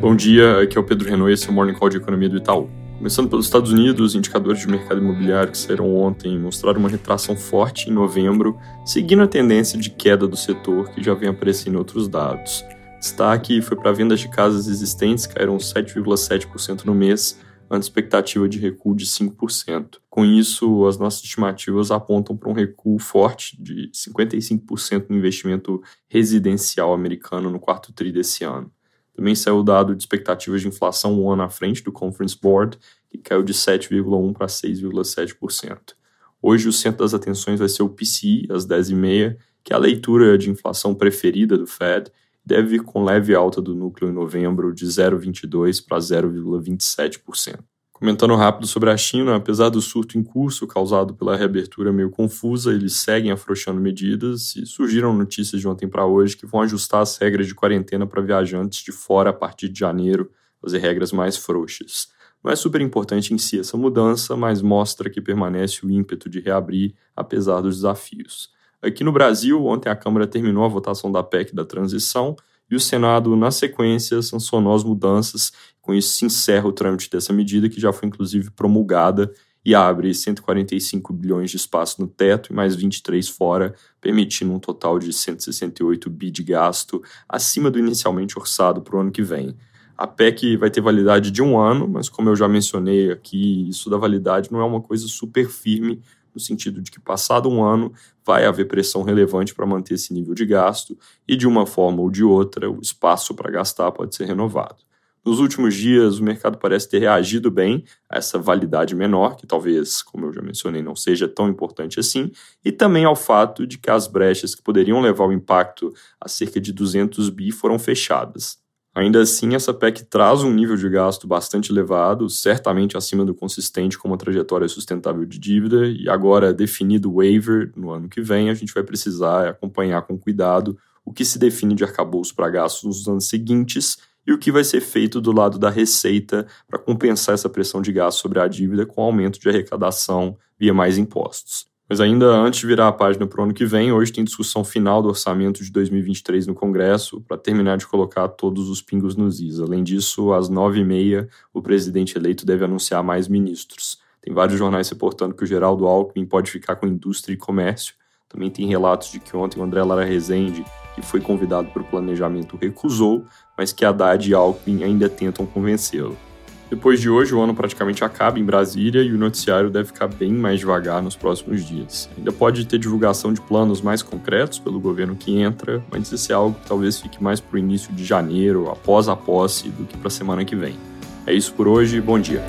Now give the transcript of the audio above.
Bom dia, aqui é o Pedro e esse é o Morning Call de Economia do Itaú. Começando pelos Estados Unidos, indicadores de mercado imobiliário que saíram ontem mostraram uma retração forte em novembro, seguindo a tendência de queda do setor que já vem aparecendo em outros dados. Destaque foi para vendas de casas existentes, caíram 7,7% no mês, ante expectativa de recuo de 5%. Com isso, as nossas estimativas apontam para um recuo forte de 55% no investimento residencial americano no quarto tri desse ano. Também saiu o dado de expectativas de inflação um ano à frente do Conference Board, que caiu de 7,1% para 6,7%. Hoje, o centro das atenções vai ser o PCI, às 10h30, que é a leitura de inflação preferida do Fed, deve vir com leve alta do núcleo em novembro de 0,22% para 0,27%. Comentando rápido sobre a China, apesar do surto em curso causado pela reabertura meio confusa, eles seguem afrouxando medidas e surgiram notícias de ontem para hoje que vão ajustar as regras de quarentena para viajantes de fora a partir de janeiro, fazer regras mais frouxas. Não é super importante em si essa mudança, mas mostra que permanece o ímpeto de reabrir apesar dos desafios. Aqui no Brasil, ontem a Câmara terminou a votação da PEC da transição e o Senado, na sequência, sancionou as mudanças. Com isso, se encerra o trâmite dessa medida, que já foi inclusive promulgada e abre 145 bilhões de espaço no teto e mais 23 fora, permitindo um total de 168 bi de gasto, acima do inicialmente orçado para o ano que vem. A PEC vai ter validade de um ano, mas como eu já mencionei aqui, isso da validade não é uma coisa super firme, no sentido de que, passado um ano, vai haver pressão relevante para manter esse nível de gasto e, de uma forma ou de outra, o espaço para gastar pode ser renovado. Nos últimos dias, o mercado parece ter reagido bem a essa validade menor, que talvez, como eu já mencionei, não seja tão importante assim, e também ao fato de que as brechas que poderiam levar o impacto a cerca de 200 bi foram fechadas. Ainda assim, essa PEC traz um nível de gasto bastante elevado, certamente acima do consistente com uma trajetória sustentável de dívida, e agora definido o waiver no ano que vem, a gente vai precisar acompanhar com cuidado o que se define de arcabouço para gastos nos anos seguintes e o que vai ser feito do lado da receita para compensar essa pressão de gasto sobre a dívida com aumento de arrecadação via mais impostos. Mas ainda antes de virar a página para o ano que vem, hoje tem discussão final do orçamento de 2023 no Congresso para terminar de colocar todos os pingos nos is. Além disso, às nove e meia, o presidente eleito deve anunciar mais ministros. Tem vários jornais reportando que o Geraldo Alckmin pode ficar com indústria e comércio. Também tem relatos de que ontem o André Lara Rezende, que foi convidado para o planejamento, recusou, mas que Haddad e Alckmin ainda tentam convencê-lo. Depois de hoje, o ano praticamente acaba em Brasília e o noticiário deve ficar bem mais devagar nos próximos dias. Ainda pode ter divulgação de planos mais concretos pelo governo que entra, mas isso é algo que talvez fique mais para o início de janeiro, após a posse, do que para a semana que vem. É isso por hoje, bom dia.